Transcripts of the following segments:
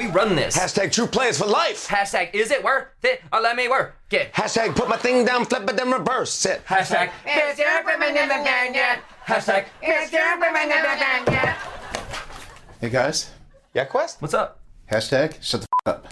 We run this. Hashtag true players for life. Hashtag is it worth it? Or let me work it. Hashtag put my thing down, flip it, then reverse it. Hashtag Hashtag Hey guys, Yeah, Quest? What's up? hashtag shut the f- up.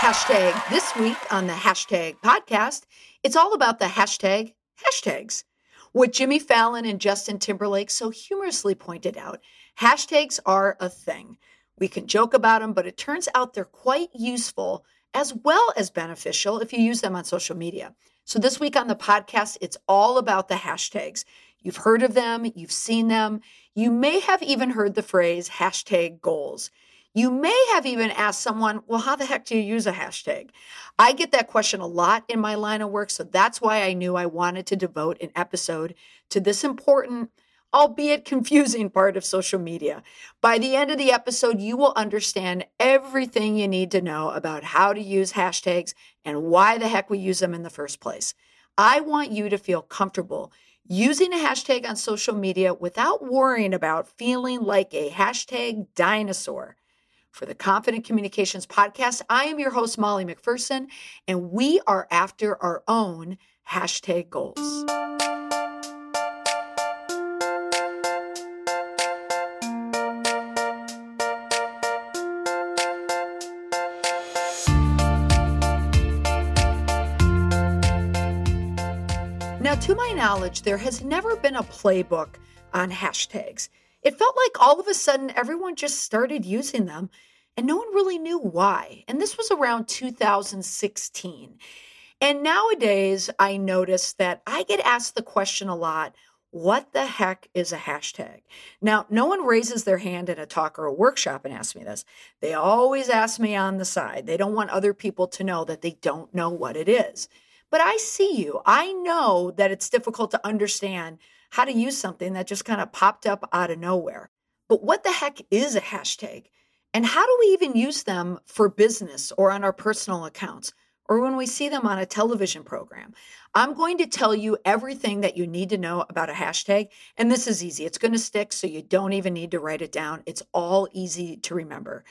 Hashtag this week on the hashtag podcast, it's all about the hashtag hashtags. What Jimmy Fallon and Justin Timberlake so humorously pointed out, hashtags are a thing. We can joke about them, but it turns out they're quite useful as well as beneficial if you use them on social media. So this week on the podcast, it's all about the hashtags. You've heard of them, you've seen them, you may have even heard the phrase hashtag goals. You may have even asked someone, well, how the heck do you use a hashtag? I get that question a lot in my line of work. So that's why I knew I wanted to devote an episode to this important, albeit confusing part of social media. By the end of the episode, you will understand everything you need to know about how to use hashtags and why the heck we use them in the first place. I want you to feel comfortable using a hashtag on social media without worrying about feeling like a hashtag dinosaur. For the Confident Communications Podcast, I am your host, Molly McPherson, and we are after our own hashtag goals. Now, to my knowledge, there has never been a playbook on hashtags. It felt like all of a sudden everyone just started using them and no one really knew why. And this was around 2016. And nowadays, I notice that I get asked the question a lot what the heck is a hashtag? Now, no one raises their hand in a talk or a workshop and asks me this. They always ask me on the side. They don't want other people to know that they don't know what it is. But I see you. I know that it's difficult to understand how to use something that just kind of popped up out of nowhere. But what the heck is a hashtag? And how do we even use them for business or on our personal accounts or when we see them on a television program? I'm going to tell you everything that you need to know about a hashtag. And this is easy, it's going to stick, so you don't even need to write it down. It's all easy to remember.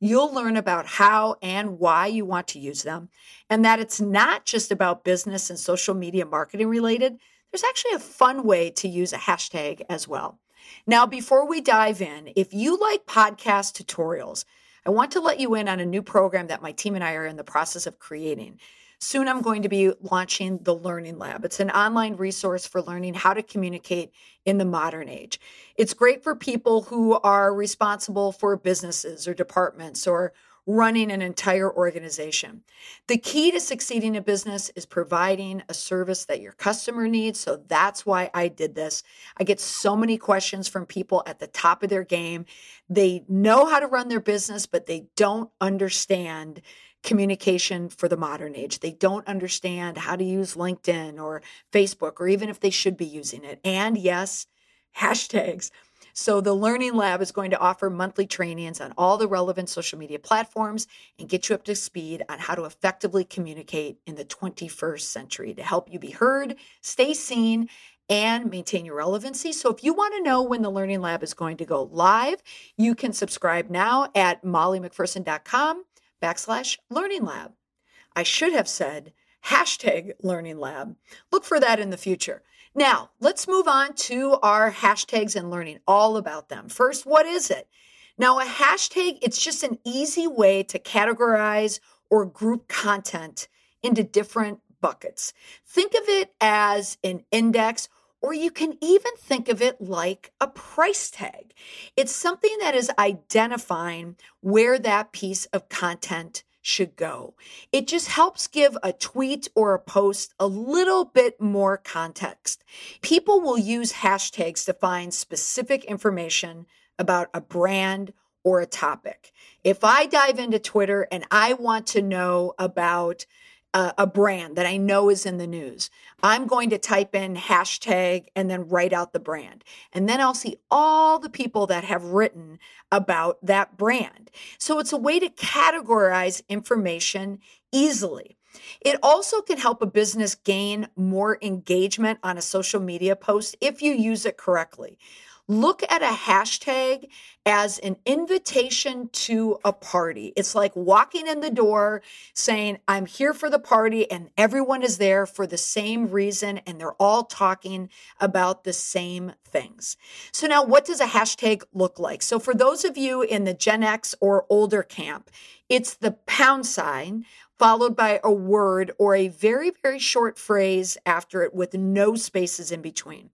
You'll learn about how and why you want to use them, and that it's not just about business and social media marketing related. There's actually a fun way to use a hashtag as well. Now, before we dive in, if you like podcast tutorials, I want to let you in on a new program that my team and I are in the process of creating. Soon I'm going to be launching the Learning Lab. It's an online resource for learning how to communicate in the modern age. It's great for people who are responsible for businesses or departments or running an entire organization. The key to succeeding a business is providing a service that your customer needs. So that's why I did this. I get so many questions from people at the top of their game. They know how to run their business, but they don't understand communication for the modern age. They don't understand how to use LinkedIn or Facebook, or even if they should be using it. And yes, hashtags. So, the Learning Lab is going to offer monthly trainings on all the relevant social media platforms and get you up to speed on how to effectively communicate in the 21st century to help you be heard, stay seen, and maintain your relevancy. So, if you want to know when the Learning Lab is going to go live, you can subscribe now at mollymcpherson.com backslash learning lab. I should have said hashtag learning lab. Look for that in the future. Now, let's move on to our hashtags and learning all about them. First, what is it? Now, a hashtag, it's just an easy way to categorize or group content into different buckets. Think of it as an index or you can even think of it like a price tag. It's something that is identifying where that piece of content should go. It just helps give a tweet or a post a little bit more context. People will use hashtags to find specific information about a brand or a topic. If I dive into Twitter and I want to know about a, a brand that I know is in the news, I'm going to type in hashtag and then write out the brand. And then I'll see all the people that have written about that brand. So it's a way to categorize information easily. It also can help a business gain more engagement on a social media post if you use it correctly. Look at a hashtag as an invitation to a party. It's like walking in the door saying, I'm here for the party, and everyone is there for the same reason, and they're all talking about the same things. So, now what does a hashtag look like? So, for those of you in the Gen X or older camp, it's the pound sign followed by a word or a very, very short phrase after it with no spaces in between.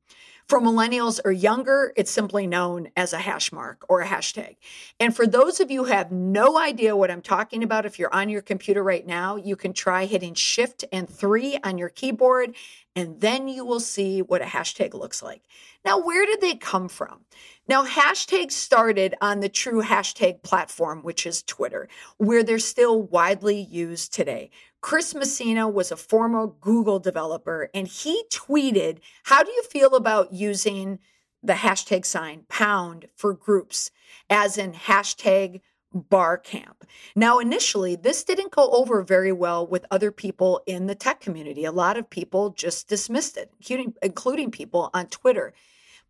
For millennials or younger, it's simply known as a hash mark or a hashtag. And for those of you who have no idea what I'm talking about, if you're on your computer right now, you can try hitting Shift and 3 on your keyboard, and then you will see what a hashtag looks like. Now, where did they come from? Now, hashtags started on the true hashtag platform, which is Twitter, where they're still widely used today. Chris Messina was a former Google developer and he tweeted, How do you feel about using the hashtag sign pound for groups, as in hashtag bar camp? Now, initially, this didn't go over very well with other people in the tech community. A lot of people just dismissed it, including, including people on Twitter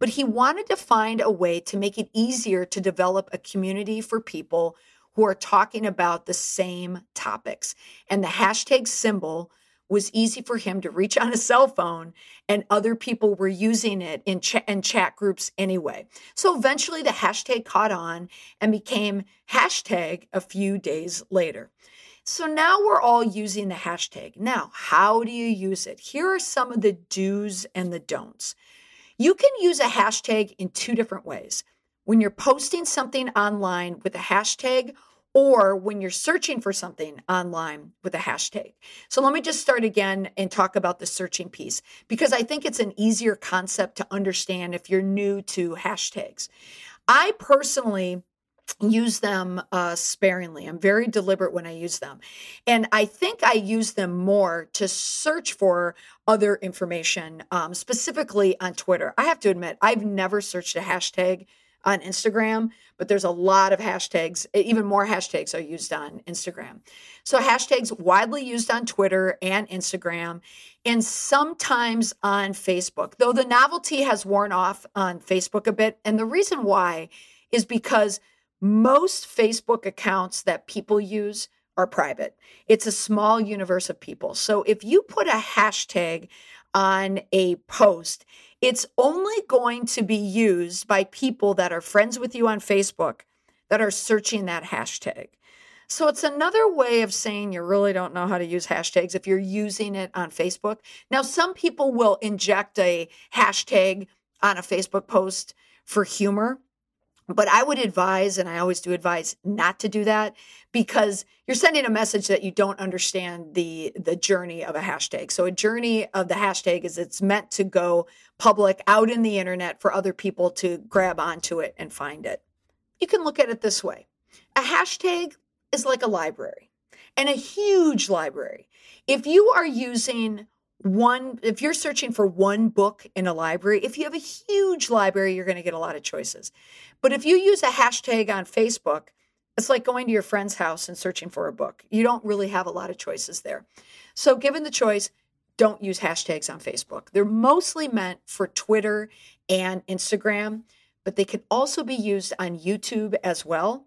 but he wanted to find a way to make it easier to develop a community for people who are talking about the same topics. And the hashtag symbol was easy for him to reach on a cell phone, and other people were using it in, ch- in chat groups anyway. So eventually the hashtag caught on and became hashtag a few days later. So now we're all using the hashtag. Now, how do you use it? Here are some of the do's and the don'ts. You can use a hashtag in two different ways. When you're posting something online with a hashtag, or when you're searching for something online with a hashtag. So let me just start again and talk about the searching piece because I think it's an easier concept to understand if you're new to hashtags. I personally use them uh, sparingly. I'm very deliberate when I use them. And I think I use them more to search for other information, um, specifically on Twitter. I have to admit, I've never searched a hashtag on Instagram, but there's a lot of hashtags, even more hashtags are used on Instagram. So, hashtags widely used on Twitter and Instagram, and sometimes on Facebook, though the novelty has worn off on Facebook a bit. And the reason why is because most Facebook accounts that people use are private. It's a small universe of people. So if you put a hashtag on a post, it's only going to be used by people that are friends with you on Facebook that are searching that hashtag. So it's another way of saying you really don't know how to use hashtags if you're using it on Facebook. Now, some people will inject a hashtag on a Facebook post for humor. But I would advise, and I always do advise, not to do that because you're sending a message that you don't understand the the journey of a hashtag. So a journey of the hashtag is it's meant to go public out in the internet for other people to grab onto it and find it. You can look at it this way. A hashtag is like a library and a huge library. If you are using one if you're searching for one book in a library if you have a huge library you're going to get a lot of choices. But if you use a hashtag on facebook it's like going to your friend's house and searching for a book. You don't really have a lot of choices there. So given the choice don't use hashtags on facebook. They're mostly meant for twitter and instagram but they can also be used on youtube as well.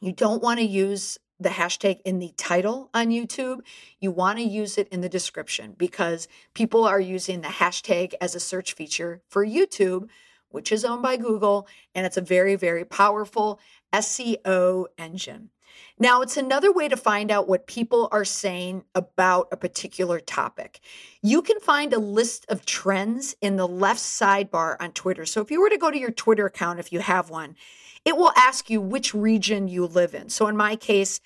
You don't want to use the hashtag in the title on YouTube, you want to use it in the description because people are using the hashtag as a search feature for YouTube, which is owned by Google, and it's a very, very powerful SEO engine. Now, it's another way to find out what people are saying about a particular topic. You can find a list of trends in the left sidebar on Twitter. So, if you were to go to your Twitter account, if you have one, it will ask you which region you live in. So in my case,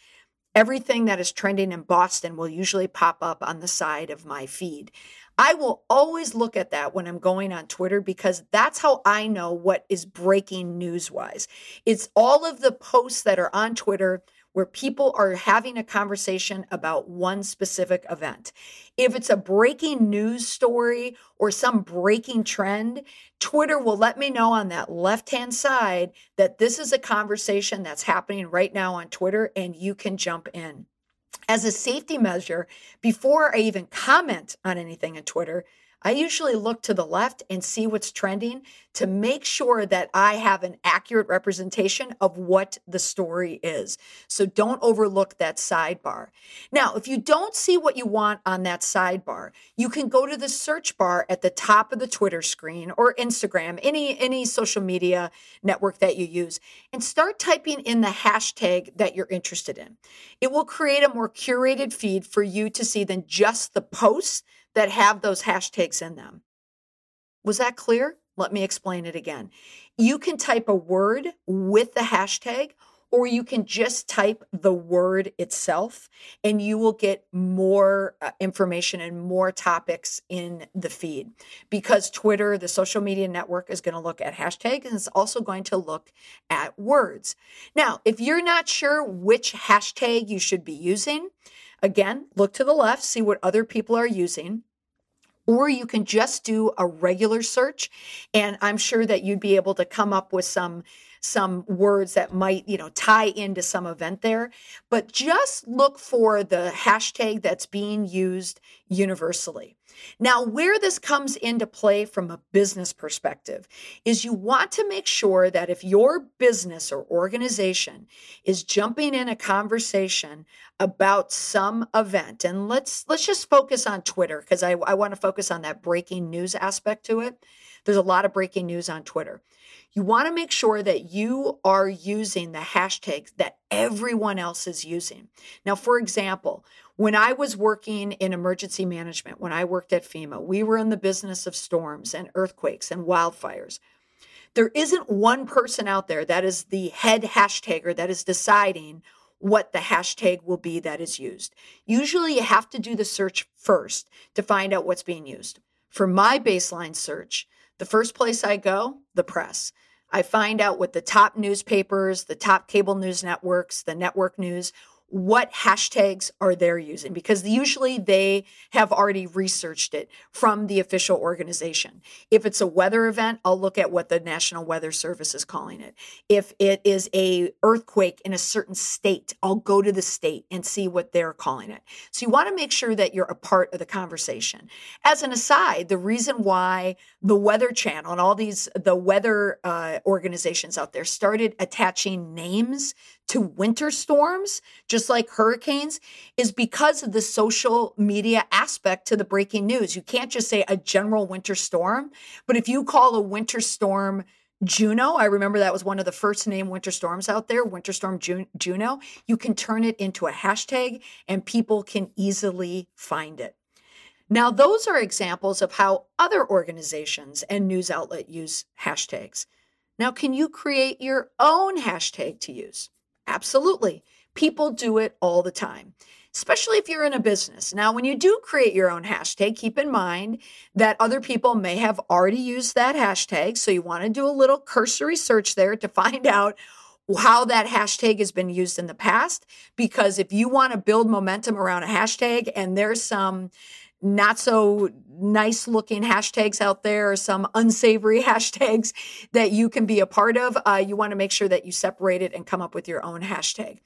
everything that is trending in Boston will usually pop up on the side of my feed. I will always look at that when I'm going on Twitter because that's how I know what is breaking news wise. It's all of the posts that are on Twitter where people are having a conversation about one specific event. If it's a breaking news story or some breaking trend, Twitter will let me know on that left hand side that this is a conversation that's happening right now on Twitter and you can jump in. As a safety measure, before I even comment on anything on Twitter, I usually look to the left and see what's trending to make sure that I have an accurate representation of what the story is. So don't overlook that sidebar. Now, if you don't see what you want on that sidebar, you can go to the search bar at the top of the Twitter screen or Instagram, any any social media network that you use, and start typing in the hashtag that you're interested in. It will create a more curated feed for you to see than just the posts that have those hashtags in them. Was that clear? Let me explain it again. You can type a word with the hashtag, or you can just type the word itself and you will get more uh, information and more topics in the feed because Twitter, the social media network, is going to look at hashtags and it's also going to look at words. Now, if you're not sure which hashtag you should be using, again, look to the left, see what other people are using. Or you can just do a regular search and i'm sure that you'd be able to come up with some some words that might you know tie into some event there. But just look for the hashtag that's being used universally now, where this comes into play from a business perspective is you want to make sure that if your business or organization is jumping in a conversation about some event, and let's let's just focus on Twitter because I, I want to focus on that breaking news aspect to it. There's a lot of breaking news on Twitter. You want to make sure that you are using the hashtags that everyone else is using. Now, for example, when I was working in emergency management, when I worked at FEMA, we were in the business of storms and earthquakes and wildfires. There isn't one person out there that is the head hashtagger that is deciding what the hashtag will be that is used. Usually, you have to do the search first to find out what's being used. For my baseline search, the first place I go, the press. I find out what the top newspapers, the top cable news networks, the network news, what hashtags are they using because usually they have already researched it from the official organization. If it's a weather event, I'll look at what the National Weather Service is calling it. If it is a earthquake in a certain state, I'll go to the state and see what they're calling it. So you want to make sure that you're a part of the conversation. As an aside, the reason why the Weather Channel and all these the weather uh, organizations out there started attaching names to winter storms, just like hurricanes, is because of the social media aspect to the breaking news. You can't just say a general winter storm, but if you call a winter storm Juno, I remember that was one of the first name winter storms out there, Winter Storm Juno. You can turn it into a hashtag and people can easily find it. Now, those are examples of how other organizations and news outlet use hashtags. Now, can you create your own hashtag to use? Absolutely. People do it all the time, especially if you're in a business. Now, when you do create your own hashtag, keep in mind that other people may have already used that hashtag. So you want to do a little cursory search there to find out how that hashtag has been used in the past. Because if you want to build momentum around a hashtag and there's some not so nice looking hashtags out there some unsavory hashtags that you can be a part of, uh, you want to make sure that you separate it and come up with your own hashtag.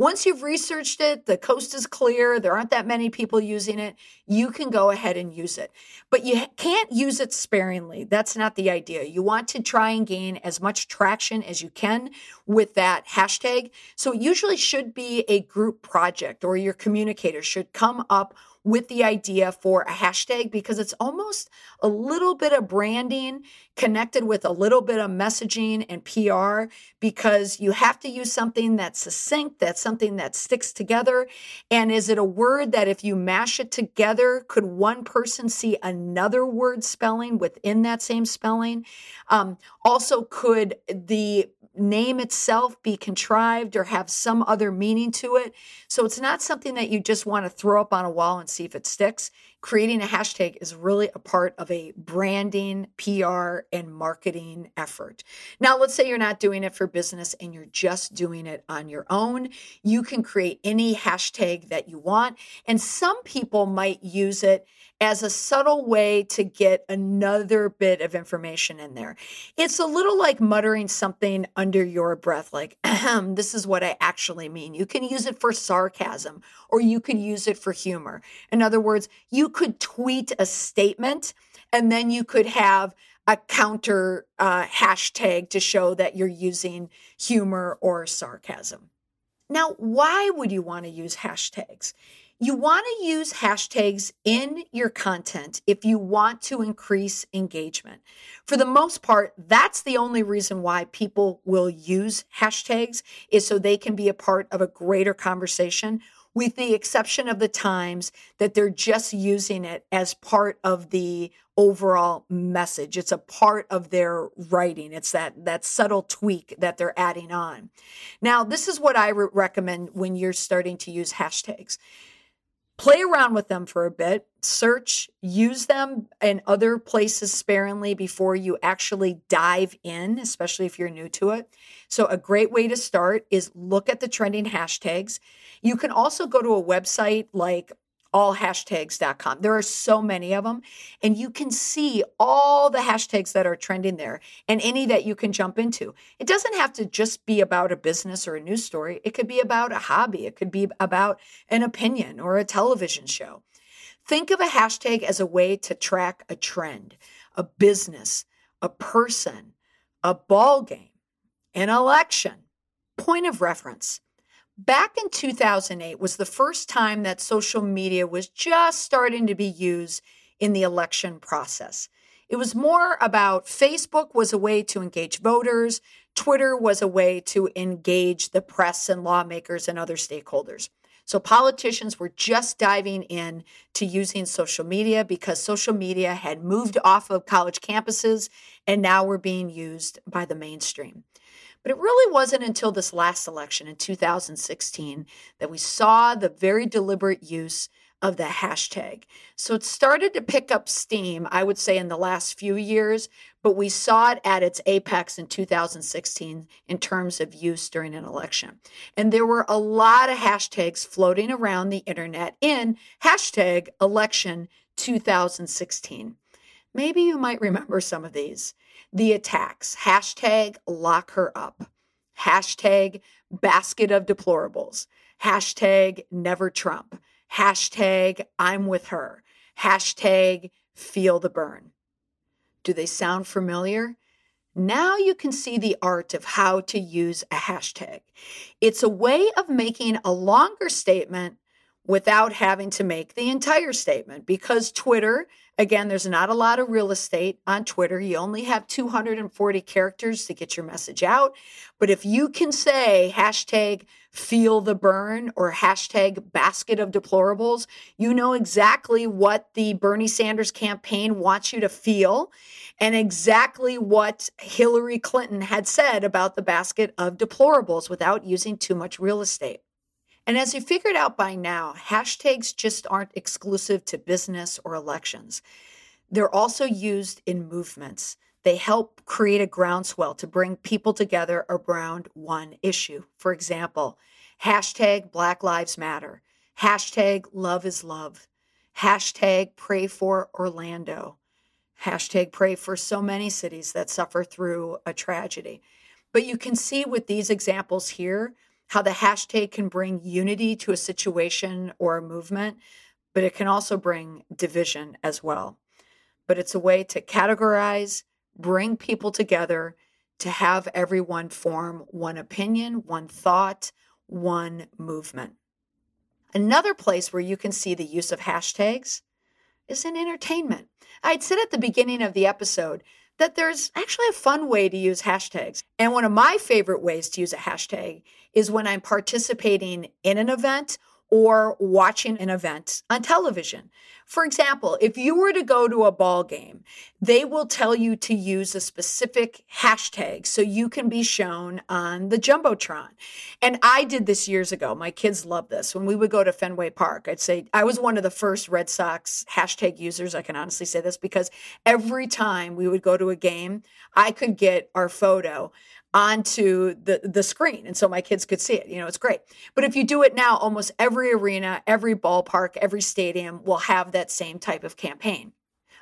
Once you've researched it, the coast is clear, there aren't that many people using it, you can go ahead and use it. But you can't use it sparingly. That's not the idea. You want to try and gain as much traction as you can with that hashtag. So it usually should be a group project or your communicator should come up with the idea for a hashtag because it's almost a little bit of branding connected with a little bit of messaging and PR because you have to use something that's succinct, that's something that sticks together. And is it a word that if you mash it together, could one person see another word spelling within that same spelling? Um, also, could the name itself be contrived or have some other meaning to it. So it's not something that you just want to throw up on a wall and see if it sticks. Creating a hashtag is really a part of a branding, PR, and marketing effort. Now, let's say you're not doing it for business and you're just doing it on your own. You can create any hashtag that you want, and some people might use it as a subtle way to get another bit of information in there. It's a little like muttering something under your breath, like, this is what I actually mean. You can use it for sarcasm or you can use it for humor. In other words, you could tweet a statement and then you could have a counter uh, hashtag to show that you're using humor or sarcasm. Now, why would you want to use hashtags? You want to use hashtags in your content if you want to increase engagement. For the most part, that's the only reason why people will use hashtags is so they can be a part of a greater conversation with the exception of the times that they're just using it as part of the overall message. It's a part of their writing. It's that that subtle tweak that they're adding on. Now, this is what I re- recommend when you're starting to use hashtags. Play around with them for a bit, search, use them in other places sparingly before you actually dive in, especially if you're new to it. So, a great way to start is look at the trending hashtags. You can also go to a website like allhashtags.com. There are so many of them, and you can see all the hashtags that are trending there and any that you can jump into. It doesn't have to just be about a business or a news story, it could be about a hobby, it could be about an opinion or a television show. Think of a hashtag as a way to track a trend, a business, a person, a ball game, an election. Point of reference. Back in 2008 was the first time that social media was just starting to be used in the election process. It was more about Facebook was a way to engage voters, Twitter was a way to engage the press and lawmakers and other stakeholders. So politicians were just diving in to using social media because social media had moved off of college campuses and now were being used by the mainstream. But it really wasn't until this last election in 2016 that we saw the very deliberate use of the hashtag. So it started to pick up steam, I would say, in the last few years, but we saw it at its apex in 2016 in terms of use during an election. And there were a lot of hashtags floating around the internet in hashtag election 2016. Maybe you might remember some of these the attacks. Hashtag lock her up. Hashtag basket of deplorables. Hashtag never Trump. Hashtag I'm with her. Hashtag feel the Bern. Do they sound familiar? Now you can see the art of how to use a hashtag. It's a way of making a longer statement without having to make the entire statement because Twitter Again, there's not a lot of real estate on Twitter. You only have 240 characters to get your message out. But if you can say hashtag feel the Bern or hashtag basket of deplorables, you know exactly what the Bernie Sanders campaign wants you to feel and exactly what Hillary Clinton had said about the basket of deplorables without using too much real estate. And as you figured out by now, hashtags just aren't exclusive to business or elections. They're also used in movements. They help create a groundswell to bring people together around one issue. For example, hashtag Black Lives Matter, hashtag Love is Love, hashtag Pray for Orlando, hashtag Pray for so many cities that suffer through a tragedy. But you can see with these examples here how the hashtag can bring unity to a situation or a movement, but it can also bring division as well. But it's a way to categorize, bring people together, to have everyone form one opinion, one thought, one movement. Another place where you can see the use of hashtags is in entertainment. I'd said at the beginning of the episode that there's actually a fun way to use hashtags. And one of my favorite ways to use a hashtag is when I'm participating in an event or watching an event on television. For example, if you were to go to a ball game, they will tell you to use a specific hashtag so you can be shown on the Jumbotron. And I did this years ago. My kids love this. When we would go to Fenway Park, I'd say I was one of the first Red Sox hashtag users. I can honestly say this because every time we would go to a game, I could get our photo onto the the screen and so my kids could see it you know it's great. But if you do it now almost every arena every ballpark every stadium will have that same type of campaign.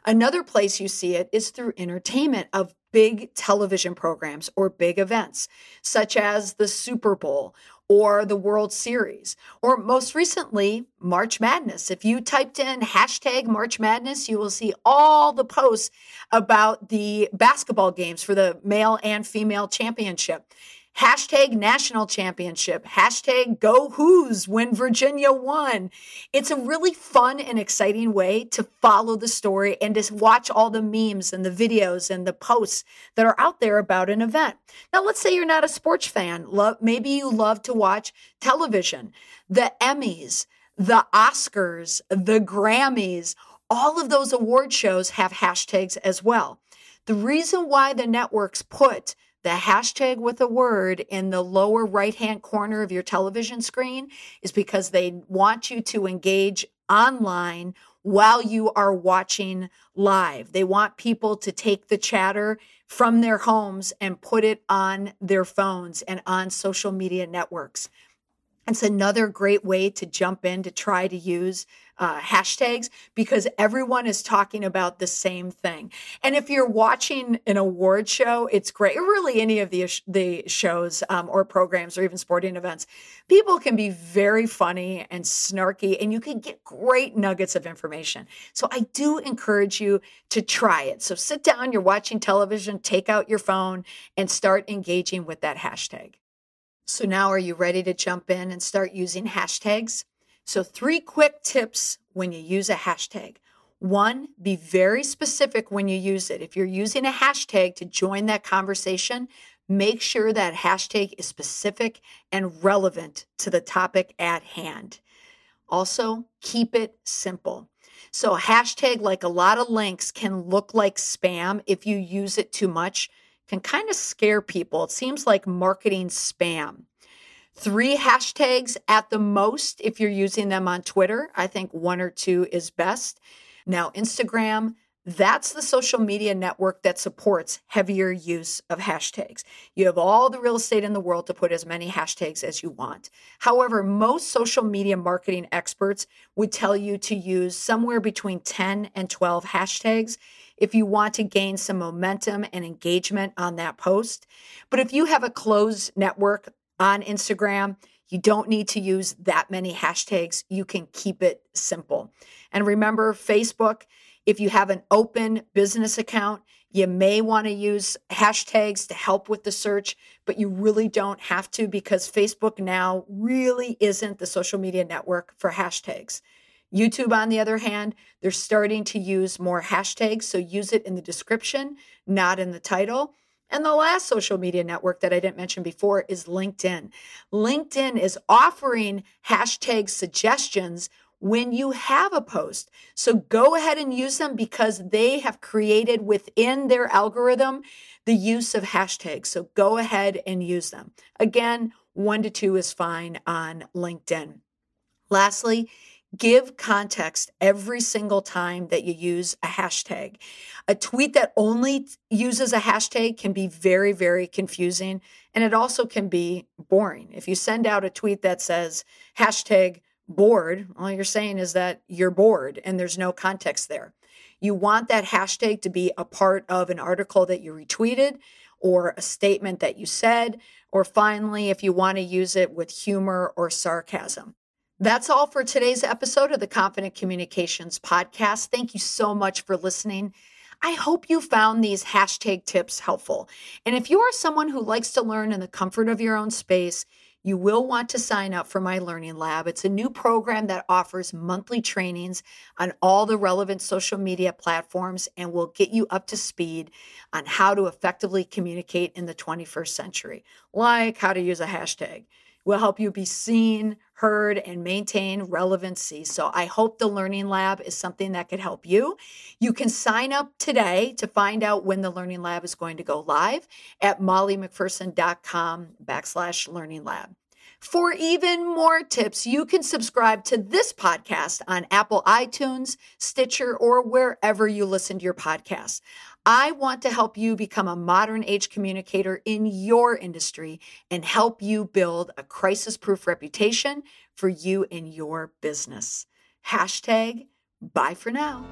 Another place you see it is through entertainment of big television programs or big events, such as the Super Bowl or the World Series, or most recently, March Madness. If you typed in hashtag March Madness, you will see all the posts about the basketball games for the male and female championship hashtag national championship, hashtag go Hoos when Virginia won. It's a really fun and exciting way to follow the story and to watch all the memes and the videos and the posts that are out there about an event. Now, let's say you're not a sports fan. Love, maybe you love to watch television, the Emmys, the Oscars, the Grammys. All of those award shows have hashtags as well. The reason why the networks put the hashtag with a word in the lower right hand corner of your television screen is because they want you to engage online while you are watching live. They want people to take the chatter from their homes and put it on their phones and on social media networks. It's another great way to jump in to try to use uh, hashtags because everyone is talking about the same thing. And if you're watching an award show, it's great. Really, any of the the shows um, or programs or even sporting events, people can be very funny and snarky, and you can get great nuggets of information. So I do encourage you to try it. So sit down, you're watching television, take out your phone, and start engaging with that hashtag. So now are you ready to jump in and start using hashtags? So, three quick tips when you use a hashtag. One, be very specific when you use it. If you're using a hashtag to join that conversation, make sure that hashtag is specific and relevant to the topic at hand. Also, keep it simple. So, hashtag, like a lot of links, can look like spam if you use it too much can kind of scare people. It seems like marketing spam. Three hashtags at the most if you're using them on Twitter. I think one or two is best. Now, Instagram, that's the social media network that supports heavier use of hashtags. You have all the real estate in the world to put as many hashtags as you want. However, most social media marketing experts would tell you to use somewhere between 10 and 12 hashtags if you want to gain some momentum and engagement on that post. But if you have a closed network on Instagram, you don't need to use that many hashtags. You can keep it simple. And remember, Facebook, if you have an open business account, you may want to use hashtags to help with the search, but you really don't have to because Facebook now really isn't the social media network for hashtags. YouTube, on the other hand, they're starting to use more hashtags. So use it in the description, not in the title. And the last social media network that I didn't mention before is LinkedIn. LinkedIn is offering hashtag suggestions when you have a post. So go ahead and use them because they have created within their algorithm the use of hashtags. So go ahead and use them. Again, one to two is fine on LinkedIn. Lastly, Give context every single time that you use a hashtag. A tweet that only uses a hashtag can be very, very confusing. And it also can be boring. If you send out a tweet that says hashtag bored, all you're saying is that you're bored and there's no context there. You want that hashtag to be a part of an article that you retweeted or a statement that you said, or finally, if you want to use it with humor or sarcasm. That's all for today's episode of the Confident Communications Podcast. Thank you so much for listening. I hope you found these hashtag tips helpful. And if you are someone who likes to learn in the comfort of your own space, you will want to sign up for my Learning Lab. It's a new program that offers monthly trainings on all the relevant social media platforms and will get you up to speed on how to effectively communicate in the 21st century, like how to use a hashtag will help you be seen, heard, and maintain relevancy. So I hope the Learning Lab is something that could help you. You can sign up today to find out when the Learning Lab is going to go live at mollymcpherson.com backslash learning lab. For even more tips, you can subscribe to this podcast on Apple iTunes, Stitcher, or wherever you listen to your podcasts. I want to help you become a modern age communicator in your industry and help you build a crisis proof reputation for you and your business. Hashtag bye for now.